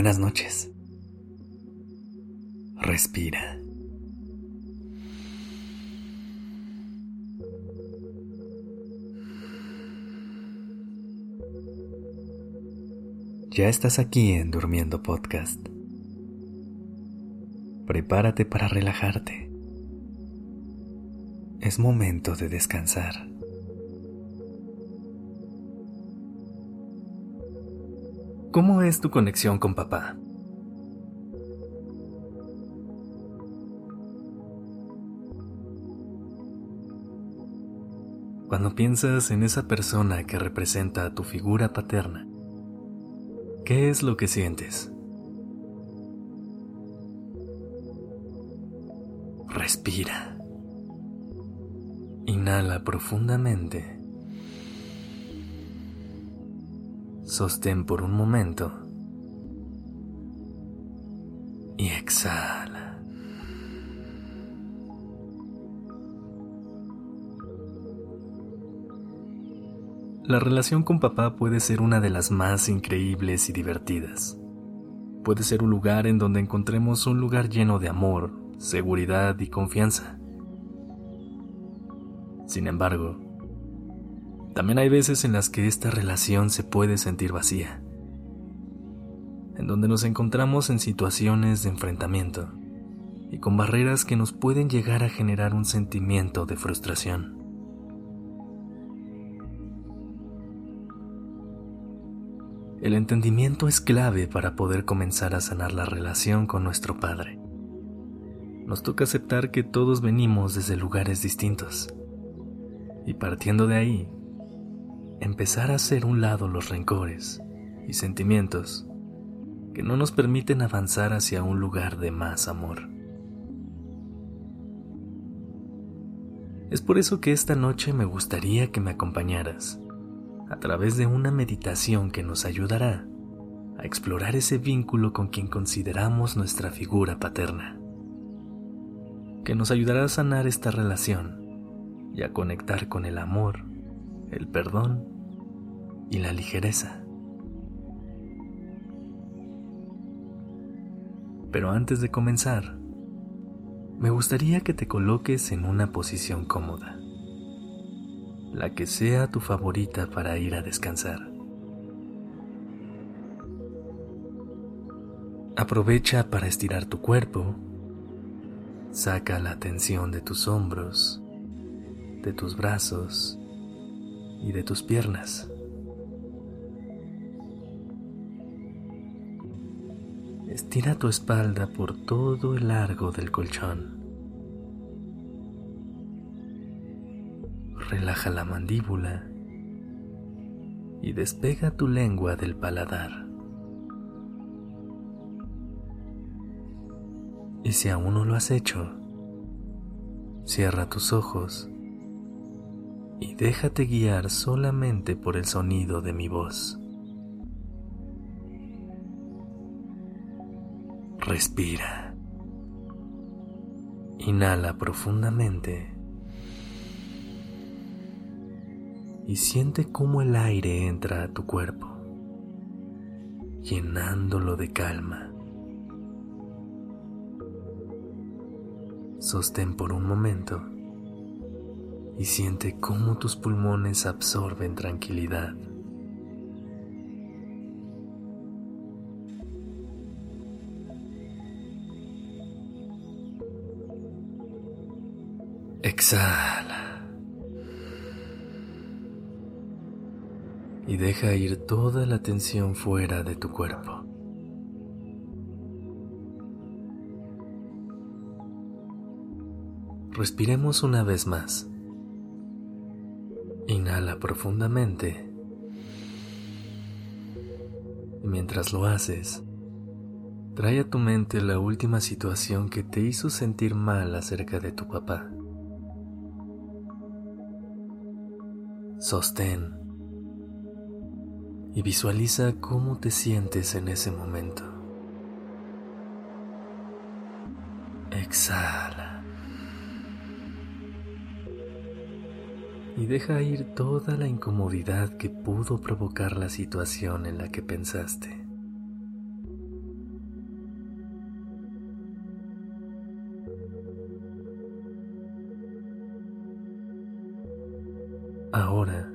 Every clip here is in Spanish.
Buenas noches. Respira. Ya estás aquí en Durmiendo Podcast. Prepárate para relajarte. Es momento de descansar. ¿Cómo es tu conexión con papá? Cuando piensas en esa persona que representa a tu figura paterna, ¿qué es lo que sientes? Respira. Inhala profundamente. Sostén por un momento. Y exhala. La relación con papá puede ser una de las más increíbles y divertidas. Puede ser un lugar en donde encontremos un lugar lleno de amor, seguridad y confianza. Sin embargo, también hay veces en las que esta relación se puede sentir vacía, en donde nos encontramos en situaciones de enfrentamiento y con barreras que nos pueden llegar a generar un sentimiento de frustración. El entendimiento es clave para poder comenzar a sanar la relación con nuestro Padre. Nos toca aceptar que todos venimos desde lugares distintos y partiendo de ahí, empezar a hacer un lado los rencores y sentimientos que no nos permiten avanzar hacia un lugar de más amor. Es por eso que esta noche me gustaría que me acompañaras a través de una meditación que nos ayudará a explorar ese vínculo con quien consideramos nuestra figura paterna, que nos ayudará a sanar esta relación y a conectar con el amor, el perdón y la ligereza. Pero antes de comenzar, me gustaría que te coloques en una posición cómoda, la que sea tu favorita para ir a descansar. Aprovecha para estirar tu cuerpo, saca la tensión de tus hombros, de tus brazos y de tus piernas. Estira tu espalda por todo el largo del colchón. Relaja la mandíbula y despega tu lengua del paladar. Y si aún no lo has hecho, cierra tus ojos y déjate guiar solamente por el sonido de mi voz. Respira. Inhala profundamente y siente cómo el aire entra a tu cuerpo, llenándolo de calma. Sostén por un momento y siente cómo tus pulmones absorben tranquilidad. Exhala. Y deja ir toda la tensión fuera de tu cuerpo. Respiremos una vez más. Inhala profundamente. Y mientras lo haces, trae a tu mente la última situación que te hizo sentir mal acerca de tu papá. sostén y visualiza cómo te sientes en ese momento. Exhala. Y deja ir toda la incomodidad que pudo provocar la situación en la que pensaste. Ahora,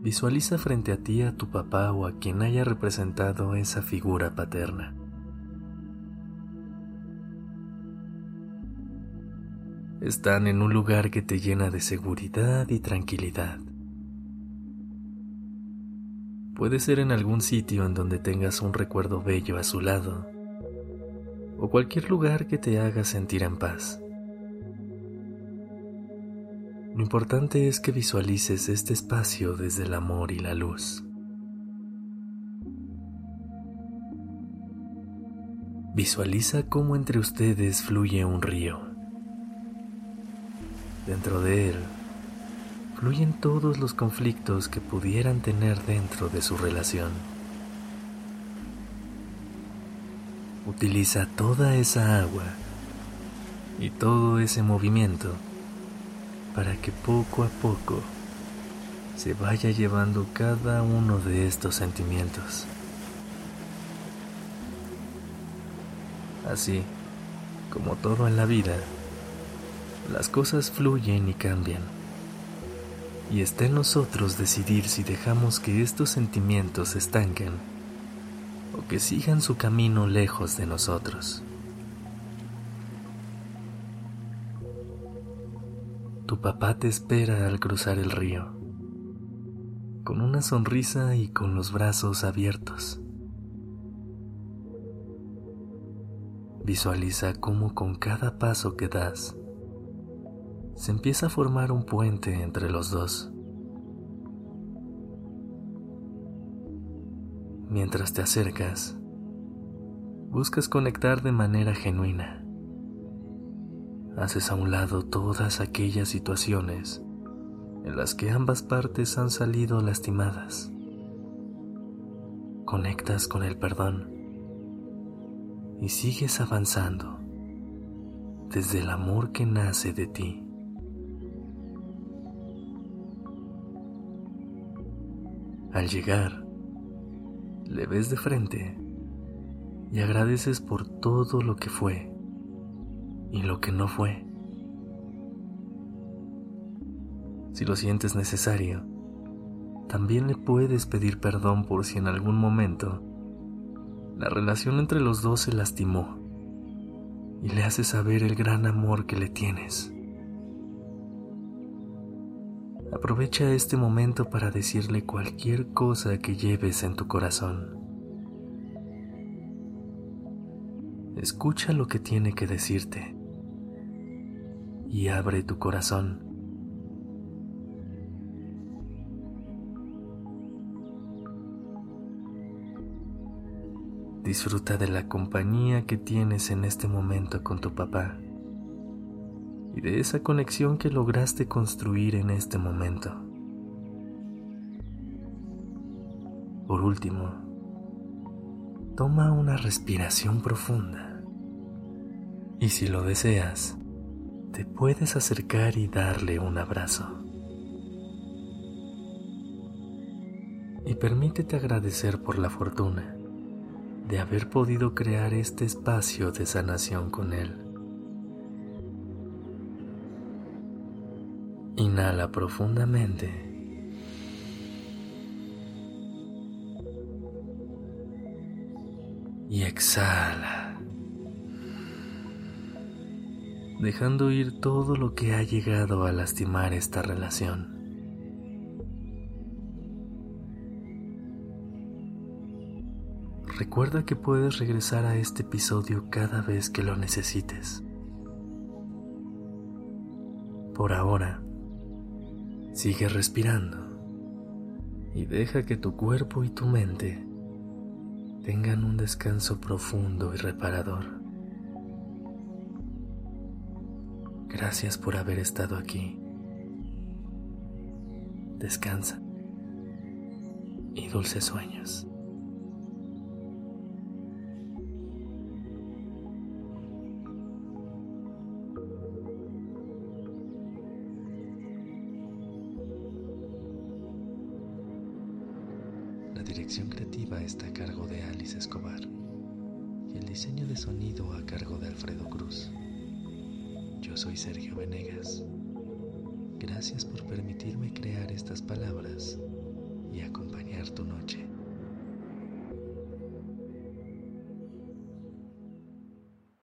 visualiza frente a ti a tu papá o a quien haya representado esa figura paterna. Están en un lugar que te llena de seguridad y tranquilidad. Puede ser en algún sitio en donde tengas un recuerdo bello a su lado, o cualquier lugar que te haga sentir en paz. Lo importante es que visualices este espacio desde el amor y la luz. Visualiza cómo entre ustedes fluye un río. Dentro de él fluyen todos los conflictos que pudieran tener dentro de su relación. Utiliza toda esa agua y todo ese movimiento para que poco a poco se vaya llevando cada uno de estos sentimientos. Así, como todo en la vida, las cosas fluyen y cambian. Y está en nosotros decidir si dejamos que estos sentimientos se estanquen o que sigan su camino lejos de nosotros. Tu papá te espera al cruzar el río, con una sonrisa y con los brazos abiertos. Visualiza cómo con cada paso que das se empieza a formar un puente entre los dos. Mientras te acercas, buscas conectar de manera genuina haces a un lado todas aquellas situaciones en las que ambas partes han salido lastimadas. Conectas con el perdón y sigues avanzando desde el amor que nace de ti. Al llegar, le ves de frente y agradeces por todo lo que fue y lo que no fue. Si lo sientes necesario, también le puedes pedir perdón por si en algún momento la relación entre los dos se lastimó y le haces saber el gran amor que le tienes. Aprovecha este momento para decirle cualquier cosa que lleves en tu corazón. Escucha lo que tiene que decirte y abre tu corazón. Disfruta de la compañía que tienes en este momento con tu papá y de esa conexión que lograste construir en este momento. Por último, toma una respiración profunda y si lo deseas, te puedes acercar y darle un abrazo. Y permítete agradecer por la fortuna de haber podido crear este espacio de sanación con él. Inhala profundamente. Y exhala. Dejando ir todo lo que ha llegado a lastimar esta relación. Recuerda que puedes regresar a este episodio cada vez que lo necesites. Por ahora, sigue respirando y deja que tu cuerpo y tu mente tengan un descanso profundo y reparador. Gracias por haber estado aquí. Descansa y dulces sueños. La dirección creativa está a cargo de Alice Escobar y el diseño de sonido a cargo de Alfredo Cruz. Yo soy Sergio Venegas. Gracias por permitirme crear estas palabras y acompañar tu noche.